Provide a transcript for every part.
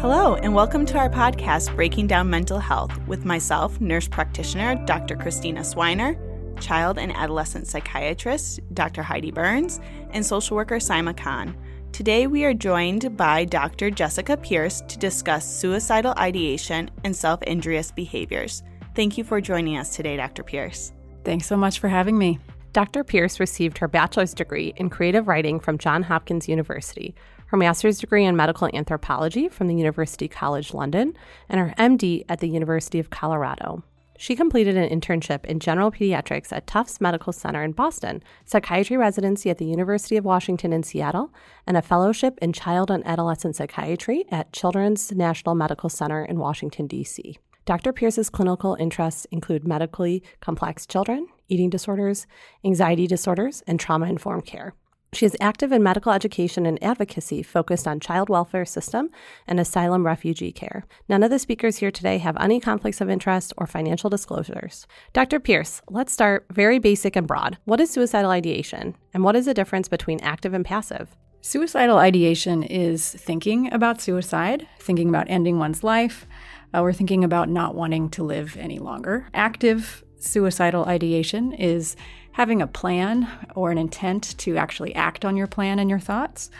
Hello, and welcome to our podcast, Breaking Down Mental Health, with myself, nurse practitioner Dr. Christina Swiner, child and adolescent psychiatrist Dr. Heidi Burns, and social worker Saima Khan. Today, we are joined by Dr. Jessica Pierce to discuss suicidal ideation and self injurious behaviors. Thank you for joining us today, Dr. Pierce. Thanks so much for having me. Dr. Pierce received her bachelor's degree in creative writing from Johns Hopkins University her master's degree in medical anthropology from the University College London, and her MD at the University of Colorado. She completed an internship in general pediatrics at Tufts Medical Center in Boston, psychiatry residency at the University of Washington in Seattle, and a fellowship in child and adolescent psychiatry at Children's National Medical Center in Washington, D.C. Dr. Pierce's clinical interests include medically complex children, eating disorders, anxiety disorders, and trauma informed care. She is active in medical education and advocacy focused on child welfare system and asylum refugee care. None of the speakers here today have any conflicts of interest or financial disclosures. Dr. Pierce, let's start very basic and broad. What is suicidal ideation, and what is the difference between active and passive? Suicidal ideation is thinking about suicide, thinking about ending one's life, uh, or thinking about not wanting to live any longer. Active suicidal ideation is having a plan or an intent to actually act on your plan and your thoughts.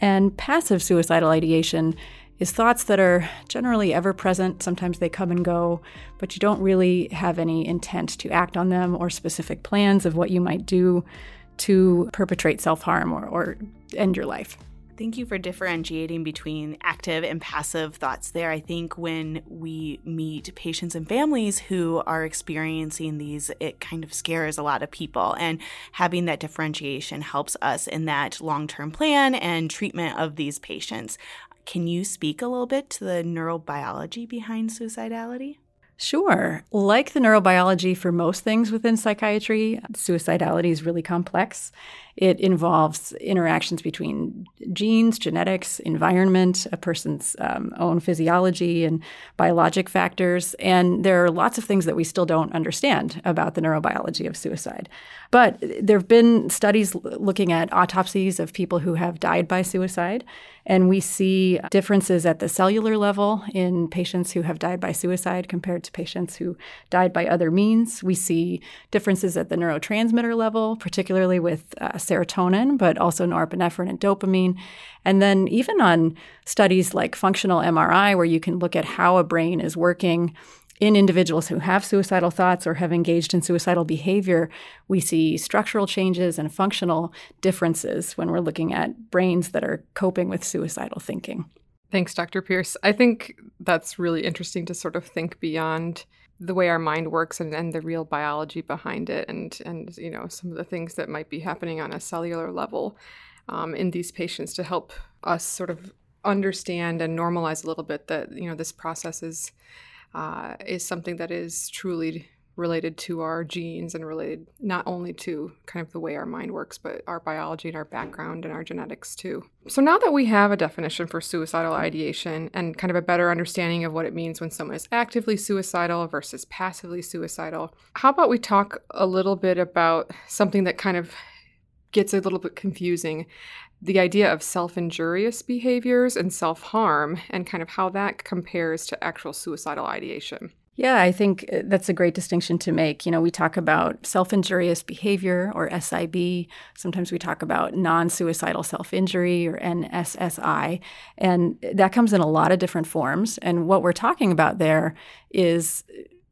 And passive suicidal ideation is thoughts that are generally ever present. Sometimes they come and go, but you don't really have any intent to act on them or specific plans of what you might do to perpetrate self harm or, or end your life. Thank you for differentiating between active and passive thoughts there. I think when we meet patients and families who are experiencing these, it kind of scares a lot of people. And having that differentiation helps us in that long term plan and treatment of these patients. Can you speak a little bit to the neurobiology behind suicidality? Sure. Like the neurobiology for most things within psychiatry, suicidality is really complex. It involves interactions between genes, genetics, environment, a person's um, own physiology, and biologic factors. And there are lots of things that we still don't understand about the neurobiology of suicide. But there have been studies looking at autopsies of people who have died by suicide. And we see differences at the cellular level in patients who have died by suicide compared to patients who died by other means. We see differences at the neurotransmitter level, particularly with uh, serotonin, but also norepinephrine and dopamine. And then, even on studies like functional MRI, where you can look at how a brain is working in individuals who have suicidal thoughts or have engaged in suicidal behavior, we see structural changes and functional differences when we're looking at brains that are coping with suicidal thinking. Thanks, Dr. Pierce. I think that's really interesting to sort of think beyond the way our mind works and, and the real biology behind it and and you know some of the things that might be happening on a cellular level um, in these patients to help us sort of understand and normalize a little bit that you know this process is uh, is something that is truly related to our genes and related not only to kind of the way our mind works, but our biology and our background and our genetics too. So now that we have a definition for suicidal ideation and kind of a better understanding of what it means when someone is actively suicidal versus passively suicidal, how about we talk a little bit about something that kind of gets a little bit confusing the idea of self injurious behaviors and self harm and kind of how that compares to actual suicidal ideation. Yeah, I think uh, that's a great distinction to make. You know, we talk about self injurious behavior or SIB. Sometimes we talk about non suicidal self injury or NSSI. And that comes in a lot of different forms. And what we're talking about there is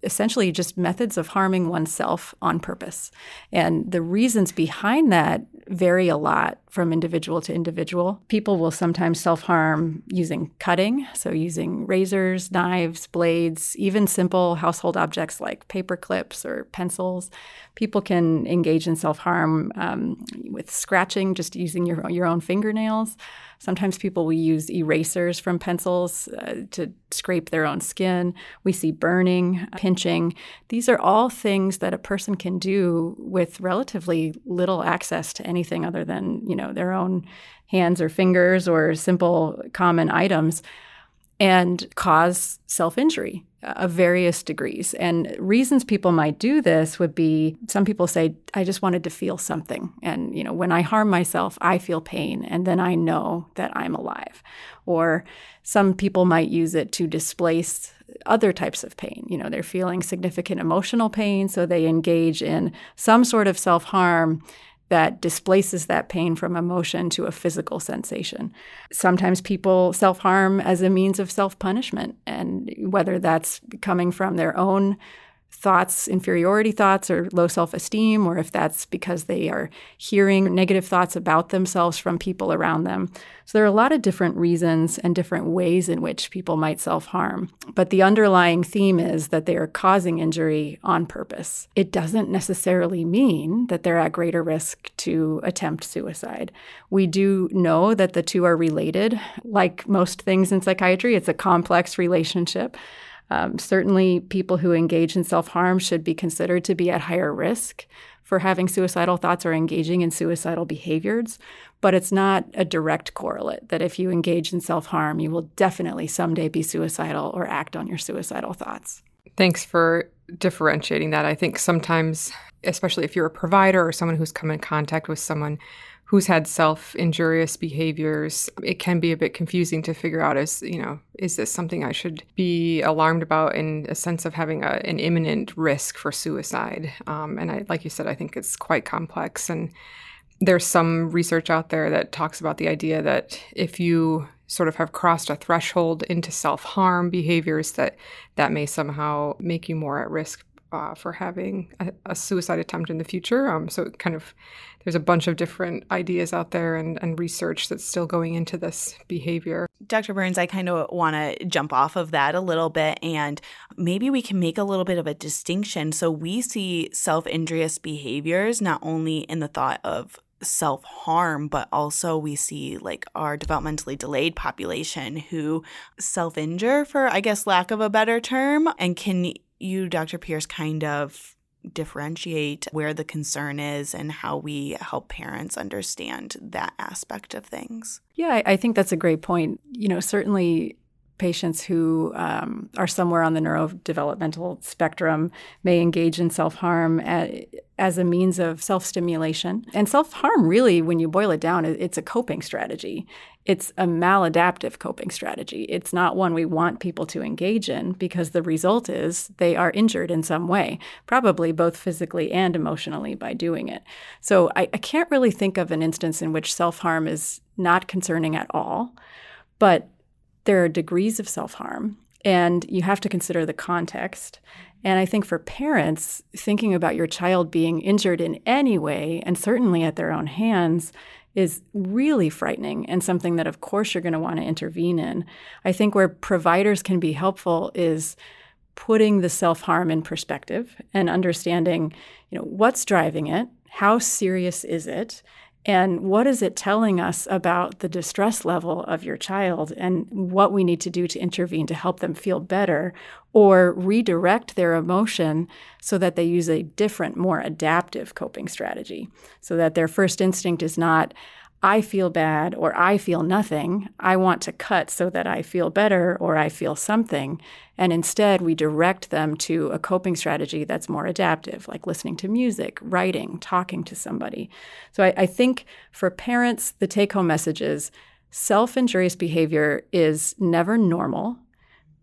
essentially just methods of harming oneself on purpose. And the reasons behind that vary a lot from individual to individual. People will sometimes self harm using cutting, so using razors, knives, blades, even simple household objects like paper clips or pencils. People can engage in self harm um, with scratching, just using your, your own fingernails. Sometimes people will use erasers from pencils uh, to scrape their own skin. We see burning, pinching. These are all things that a person can do with relatively little access to anything other than, you know, their own hands or fingers or simple common items. And cause self injury uh, of various degrees. And reasons people might do this would be some people say, I just wanted to feel something. And, you know, when I harm myself, I feel pain, and then I know that I'm alive. Or some people might use it to displace other types of pain. You know, they're feeling significant emotional pain, so they engage in some sort of self harm that displaces that pain from emotion to a physical sensation. Sometimes people self harm as a means of self punishment, and whether that's coming from their own thoughts, inferiority thoughts, or low self esteem, or if that's because they are hearing negative thoughts about themselves from people around them. So there are a lot of different reasons and different ways in which people might self harm. But the underlying theme is that they are causing injury on purpose. It doesn't necessarily mean that they're at greater risk to attempt suicide. We do know that the two are related. Like most things in psychiatry, it's a complex relationship. Um, certainly, people who engage in self harm should be considered to be at higher risk for having suicidal thoughts or engaging in suicidal behaviors. But it's not a direct correlate that if you engage in self harm, you will definitely someday be suicidal or act on your suicidal thoughts. Thanks for differentiating that. I think sometimes, especially if you're a provider or someone who's come in contact with someone who's had self-injurious behaviors it can be a bit confusing to figure out as you know is this something i should be alarmed about in a sense of having a, an imminent risk for suicide um, and I, like you said i think it's quite complex and there's some research out there that talks about the idea that if you sort of have crossed a threshold into self-harm behaviors that that may somehow make you more at risk uh, for having a, a, suicide attempt in the future. Um, so kind of there's a bunch of different ideas out there and, and research that's still going into this behavior. Dr. Burns, I kind of want to jump off of that a little bit and maybe we can make a little bit of a distinction. So we see self injurious behaviors not only in the thought of self harm, but also we see like our developmentally delayed population who self injure, for I guess lack of a better term. And can you, Dr. Pierce, kind of differentiate where the concern is and how we help parents understand that aspect of things. Yeah, I think that's a great point. You know, certainly patients who um, are somewhere on the neurodevelopmental spectrum may engage in self harm as a means of self stimulation. And self harm, really, when you boil it down, it's a coping strategy. It's a maladaptive coping strategy. It's not one we want people to engage in because the result is they are injured in some way, probably both physically and emotionally by doing it. So I, I can't really think of an instance in which self harm is not concerning at all. But there are degrees of self harm, and you have to consider the context. And I think for parents, thinking about your child being injured in any way, and certainly at their own hands, is really frightening and something that, of course, you're going to want to intervene in. I think where providers can be helpful is putting the self harm in perspective and understanding, you know, what's driving it, how serious is it, and what is it telling us about the distress level of your child and what we need to do to intervene to help them feel better or redirect their emotion so that they use a different, more adaptive coping strategy? So that their first instinct is not, I feel bad or I feel nothing. I want to cut so that I feel better or I feel something. And instead, we direct them to a coping strategy that's more adaptive, like listening to music, writing, talking to somebody. So I, I think for parents, the take home message is self injurious behavior is never normal,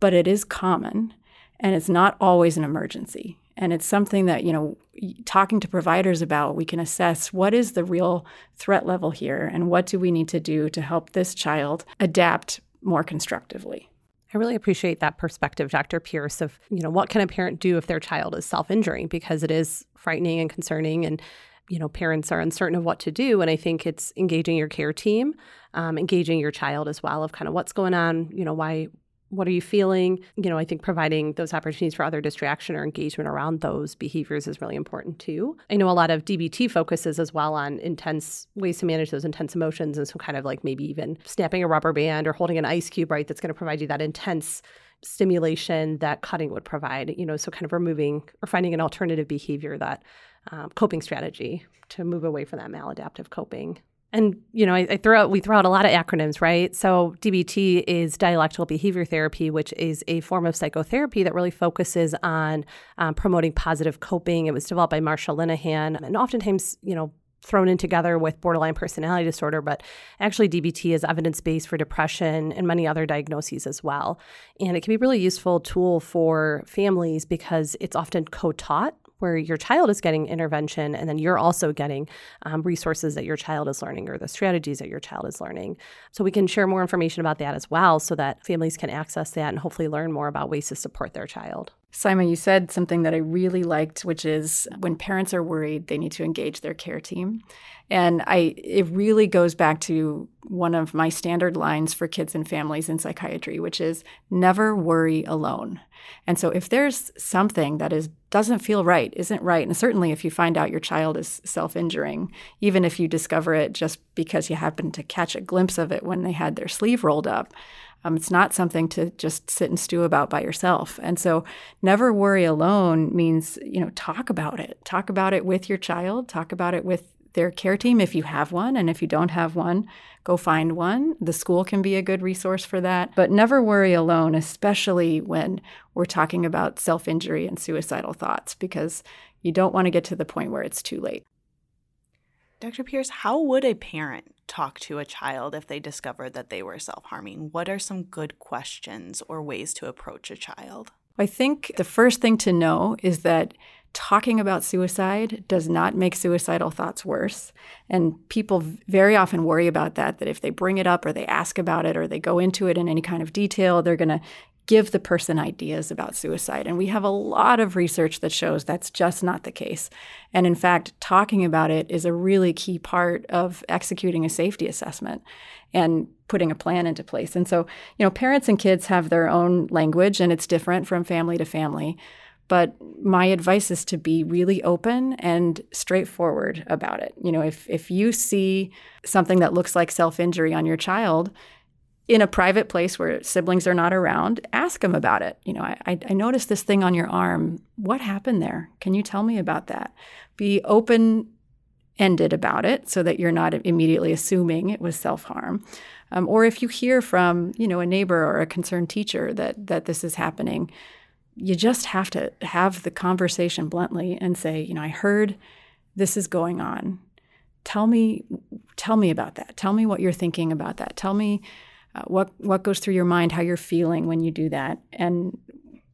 but it is common and it's not always an emergency. And it's something that, you know, talking to providers about, we can assess what is the real threat level here and what do we need to do to help this child adapt more constructively. I really appreciate that perspective, Dr. Pierce, of, you know, what can a parent do if their child is self-injuring because it is frightening and concerning and you know parents are uncertain of what to do and i think it's engaging your care team um, engaging your child as well of kind of what's going on you know why what are you feeling? You know, I think providing those opportunities for other distraction or engagement around those behaviors is really important too. I know a lot of DBT focuses as well on intense ways to manage those intense emotions. And so, kind of like maybe even snapping a rubber band or holding an ice cube, right? That's going to provide you that intense stimulation that cutting would provide, you know, so kind of removing or finding an alternative behavior that um, coping strategy to move away from that maladaptive coping And you know, I, I, throw out we throw out a lot of acronyms, right? So DBT is dialectical behavior therapy, which is a form of psychotherapy that really focuses on um, promoting positive coping. It was developed by Marsha Linehan, and oftentimes, you know, thrown in together with borderline personality disorder, but actually DBT is evidence based for depression and many other diagnoses as well. And it can be a really useful tool for families because it's often co-taught where your child is getting intervention and then you're also getting um, resources that your child is learning or the strategies that your child is learning. So we can share more information about that as well so that families can access that and hopefully learn more about ways to support their child. Saima, you said something that I really liked, which is when parents are worried, they need to engage their care team. And I it really goes back to one of my standard lines for kids and families in psychiatry, which is never worry alone. And so if there's something that is doesn't feel right, isn't right, and certainly if you find out your child is self-injuring, even if you discover it just because you happen to catch a glimpse of it when they had their sleeve rolled up, um, it's not something to just sit and stew about by yourself. And so, never worry alone means, you know, talk about it. Talk about it with your child. Talk about it with their care team if you have one. And if you don't have one, go find one. The school can be a good resource for that. But never worry alone, especially when we're talking about self injury and suicidal thoughts, because you don't want to get to the point where it's too late. Dr. Pierce, how would a parent talk to a child if they discovered that they were self harming? What are some good questions or ways to approach a child? I think the first thing to know is that talking about suicide does not make suicidal thoughts worse. And people very often worry about that, that if they bring it up or they ask about it or they go into it in any kind of detail, they're going to give the person ideas about suicide. And we have a lot of research that shows that's just not the case. And in fact, talking about it is a really key part of executing a safety assessment and putting a plan into place. And so, you know, parents and kids have their own language and it's different from family to family. But my advice is to be really open and straightforward about it. You know, if if you see something that looks like self-injury on your child, in a private place where siblings are not around, ask them about it. You know, I, I noticed this thing on your arm. What happened there? Can you tell me about that? Be open ended about it so that you're not immediately assuming it was self harm. Um, or if you hear from you know a neighbor or a concerned teacher that that this is happening, you just have to have the conversation bluntly and say, you know, I heard this is going on. Tell me, tell me about that. Tell me what you're thinking about that. Tell me uh, what what goes through your mind, how you're feeling when you do that, and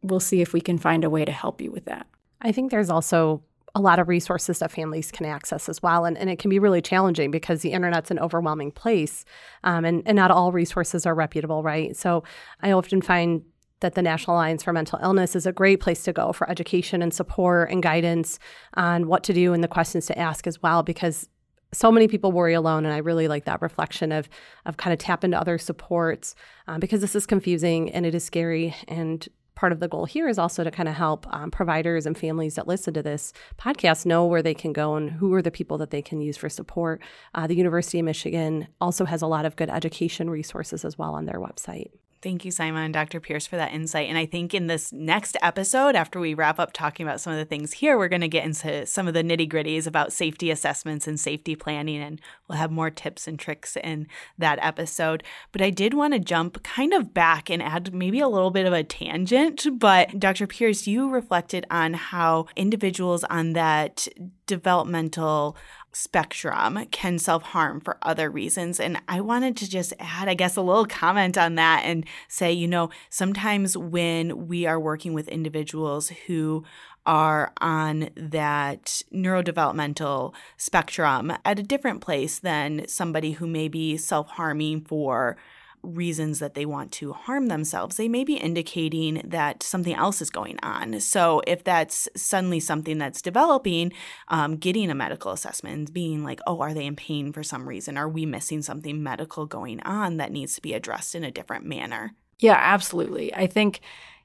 we'll see if we can find a way to help you with that. I think there's also a lot of resources that families can access as well. And, and it can be really challenging because the internet's an overwhelming place um, and, and not all resources are reputable, right? So I often find that the National Alliance for Mental Illness is a great place to go for education and support and guidance on what to do and the questions to ask as well, because so many people worry alone and i really like that reflection of of kind of tap into other supports um, because this is confusing and it is scary. And part of the goal here is also to kind of help um, providers and families that listen to this podcast know where they can go and who are the people that they can use for support. Uh, the university of michigan also has a lot of good education resources as well on their website Thank you, Saima and Dr. Pierce, for that insight. And I think in this next episode, after we wrap up talking about some of the things here, we're going to get into some of the nitty gritties about safety assessments and safety planning. And we'll have more tips and tricks in that episode. But I did want to jump kind of back and add maybe a little bit of a tangent. But Dr. Pierce, you reflected on how individuals on that developmental spectrum can self harm for other reasons. And I wanted to just add, I guess, a little comment on that and say, you know, sometimes when we are working with individuals who are on that neurodevelopmental spectrum at a different place than somebody who may be self harming for reasons that they want to harm themselves, they may be indicating that something else is going on. So, if that's suddenly something that's developing, um, getting a medical assessment, being like, oh, are they in pain for some reason? Are we missing something medical going on that needs to be addressed in a different manner? Yeah, absolutely. I think,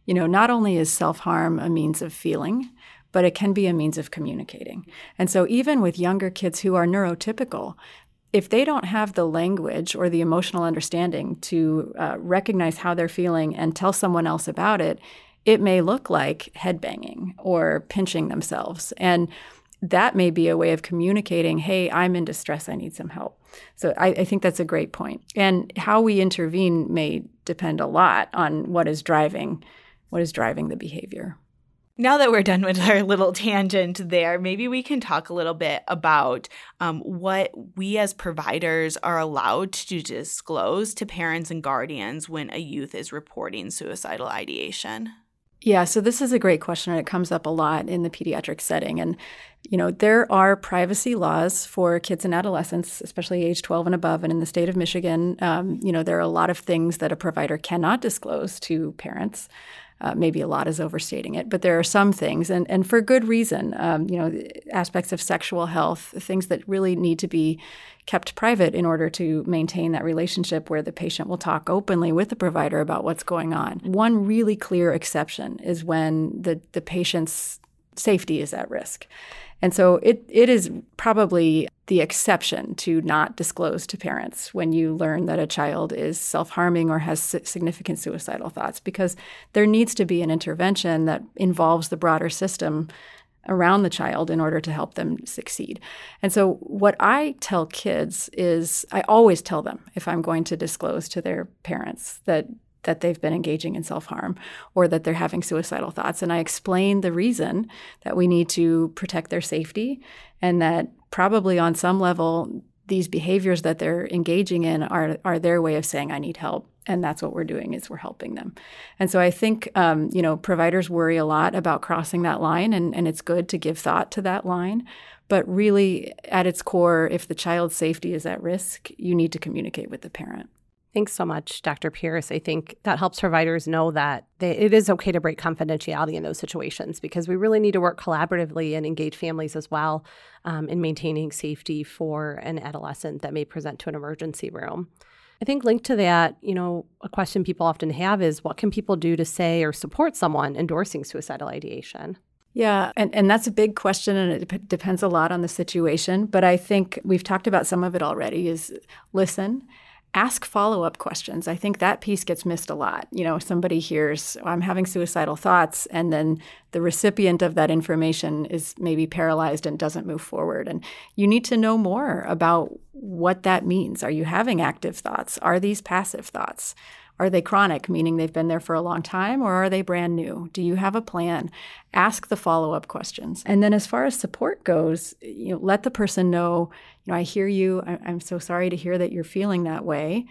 you know, not only is self harm a means of feeling, but it can be a means of communicating. And so, even with younger kids who are neurotypical, if they don't have the language or the emotional understanding to uh, recognize how they're feeling and tell someone else about it, it may look like headbanging or pinching themselves. And that may be a way of communicating, hey, I'm in distress, I need some help. So I, I think that's a great point. And how we intervene may depend a lot on what is driving what is driving the behavior. Now that we're done with our little tangent there, maybe we can talk a little bit about um, what we as providers are allowed to disclose to parents and guardians when a youth is reporting suicidal ideation. Yeah, so this is a great question, and it comes up a lot in the pediatric setting. And, you know, there are privacy laws for kids and adolescents, especially age 12 and above. And in the state of Michigan, um, you know, there are a lot of things that a provider cannot disclose to parents. Uh, maybe a lot is overstating it, but there are some things, and, and for good reason. Um, you know, aspects of sexual health, things that really need to be kept private in order to maintain that relationship where the patient will talk openly with the provider about what's going on. One really clear exception is when the, the patient's safety is at risk. And so it, it is probably the exception to not disclose to parents when you learn that a child is self harming or has significant suicidal thoughts, because there needs to be an intervention that involves the broader system around the child in order to help them succeed. And so, what I tell kids is I always tell them if I'm going to disclose to their parents that that they've been engaging in self harm or that they're having suicidal thoughts. And I explain the reason that we need to protect their safety and that probably on some level, these behaviors that they're engaging in are, are their way of saying, I need help. And that's what we're doing is we're helping them. And so I think, um, you know, providers worry a lot about crossing that line, and, and it's good to give thought to that line. But really, at its core, if the child's safety is at risk, you need to communicate with the parent. Thanks so much, Dr. Pierce. I think that helps providers know that they, it is okay to break confidentiality in those situations because we really need to work collaboratively and engage families as well um, in maintaining safety for an adolescent that may present to an emergency room. I think linked to that, you know, a question people often have is what can people do to say or support someone endorsing suicidal ideation? Yeah, and, and that's a big question, and it dep- depends a lot on the situation. But I think we've talked about some of it already. Is listen ask follow up questions. I think that piece gets missed a lot. You know, somebody hears, oh, I'm having suicidal thoughts, and then the recipient of that information is maybe paralyzed and doesn't move forward. And you need to know more about what that means. Are you having active thoughts? Are these passive thoughts? Are they chronic, meaning they've been there for a long time, or are they brand new? Do you have a plan? Ask the follow up questions. And then, as far as support goes, you know, let the person know, you know, I hear you. I'm so sorry to hear that you're feeling that way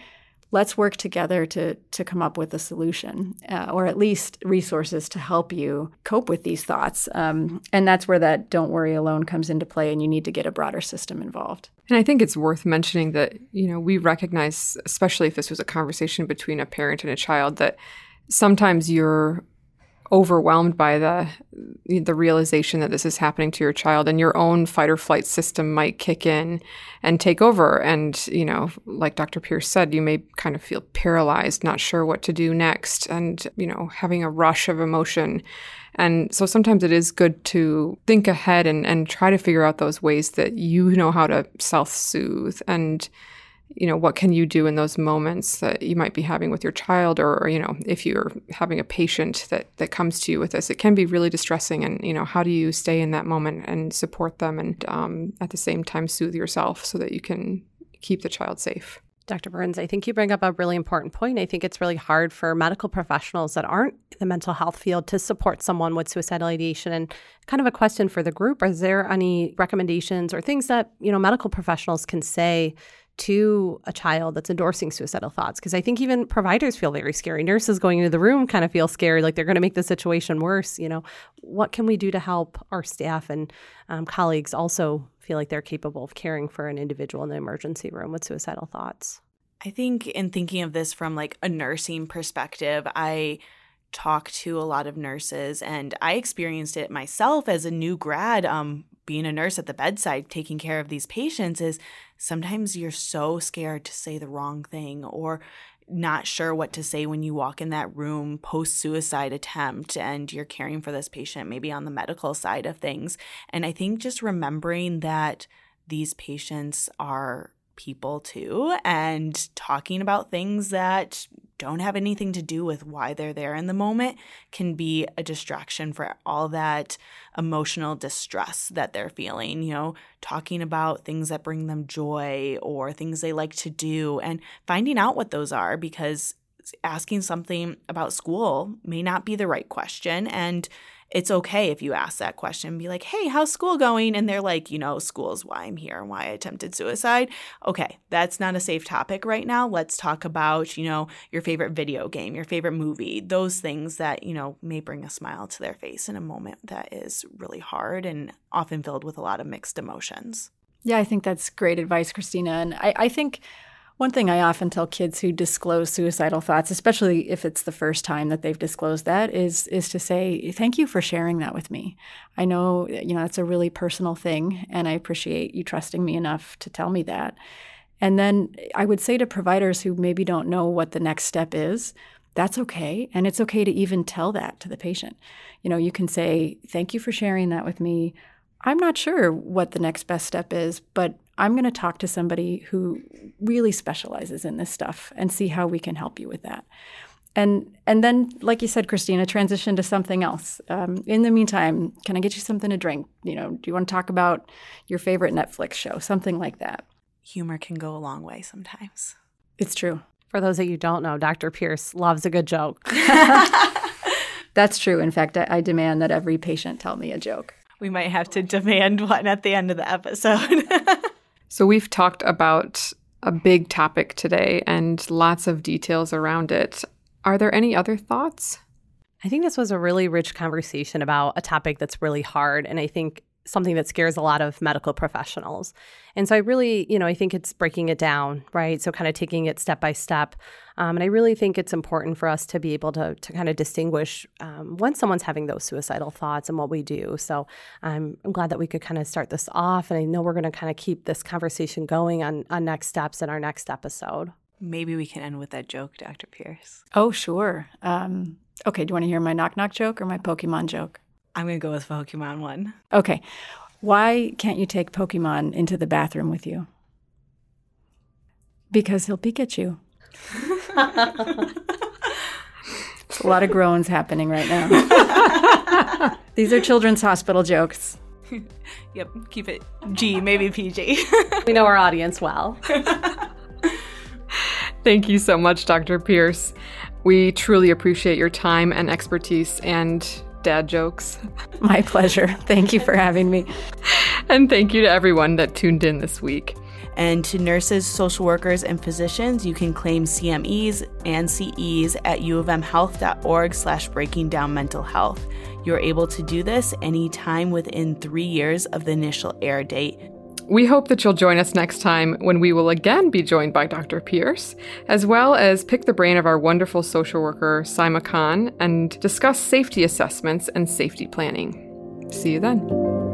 let's work together to to come up with a solution uh, or at least resources to help you cope with these thoughts. Um, and that's where that don't worry alone comes into play and you need to get a broader system involved. And i think it's worth mentioning that you know we recognize especially if this was a conversation between a parent and a child that sometimes you're overwhelmed by the the realization that this is happening to your child and your own fight or flight system might kick in and take over and you know like Dr. Pierce said you may kind of feel paralyzed not sure what to do next and you know having a rush of emotion and so sometimes it is good to think ahead and, and try to figure out those ways that you know how to self-soothe and you know what can you do in those moments that you might be having with your child or, or, you know if you're having a patient that that comes to you with this it can be really distressing and you know how do you stay in that moment and support them and um, at the same time soothe yourself so that you can keep the child safe Dr. Burns, I think you bring up a really important point. I think it's really hard for medical professionals that aren't in the mental health field to support someone with suicidal ideation. And kind of a question for the group: Is there any recommendations or things that you know medical professionals can say to a child that's endorsing suicidal thoughts because I think even providers feel very scary. Nurses going into the room kind of feel scared, like they're going to make the situation worse. You know, what can we do to help our staff and um, colleagues also feel like they're capable of caring for an individual in the emergency room with suicidal thoughts? I think in thinking of this from like a nursing perspective, I talk to a lot of nurses and I experienced it myself as a new grad um, being a nurse at the bedside taking care of these patients is sometimes you're so scared to say the wrong thing or not sure what to say when you walk in that room post suicide attempt and you're caring for this patient maybe on the medical side of things. And i think just remembering that these patients are people too and talking about things that don't have anything to do with why they're there in the moment can be a distraction for all that emotional distress that they're feeling. You know, talking about things that bring them joy or things they like to do and finding out what those are because asking something about school may not be the right question. And it's okay if you ask that question be like, hey, how's school going? And they're like, you know, school is why I'm here and why I attempted suicide. Okay, that's not a safe topic right now. Let's talk about, you know, your favorite video game, your favorite movie, those things that, you know, may bring a smile to their face in a moment that is really hard and often filled with a lot of mixed emotions. Yeah, I think that's great advice, Christina. And I, I think one thing I often tell kids who disclose suicidal thoughts, especially if it's the first time that they've disclosed that, is is to say, "Thank you for sharing that with me. I know, you know, it's a really personal thing and I appreciate you trusting me enough to tell me that." And then I would say to providers who maybe don't know what the next step is, that's okay. And it's okay to even tell that to the patient. You know, you can say, Thank you for sharing that with me. I'm not sure what the next best step is, but I'm going to talk to somebody who really specializes in this stuff and see how we can help you with that. And and then, like you said, Christina, transition to something else. Um, in the meantime, can I get you something to drink? You know, do you want to talk about your favorite Netflix show? Something like that. Humor can go a long way sometimes. It's true. For those of you don't know, Dr. Pierce loves a good joke. That's true. In fact, I, I demand that every patient tell me a joke. We might have to demand one at the end of the episode. So we've talked about a big topic today and lots of details around it. Are there any other thoughts? I think this was a really rich conversation about a topic that's really hard. And I think something that scares a lot of medical professionals. And so I really, you know, I think it's breaking it down, right? So kind of taking it step by step. Um, and I really think it's important for us to be able to, to kind of distinguish um, when someone's having those suicidal thoughts and what we do. So um, I'm glad that we could kind of start this off. And I know we're going to kind of keep this conversation going on, on next steps in our next episode. Maybe we can end with that joke, Dr. Pierce. Oh, sure. Um, okay, do you want to hear my knock knock joke or my Pokemon joke? I'm going to go with Pokemon one. Okay. Why can't you take Pokemon into the bathroom with you? Because he'll peek at you. a lot of groans happening right now. These are children's hospital jokes. yep, keep it G, maybe PG. we know our audience well. Thank you so much, Dr. Pierce. We truly appreciate your time and expertise and dad jokes. My pleasure. Thank you for having me. and thank you to everyone that tuned in this week. And to nurses, social workers, and physicians, you can claim CMEs and CEs at uofmhealth.org slash breaking down mental health. You're able to do this anytime within three years of the initial air date. We hope that you'll join us next time when we will again be joined by Dr. Pierce, as well as pick the brain of our wonderful social worker, Saima Khan, and discuss safety assessments and safety planning. See you then.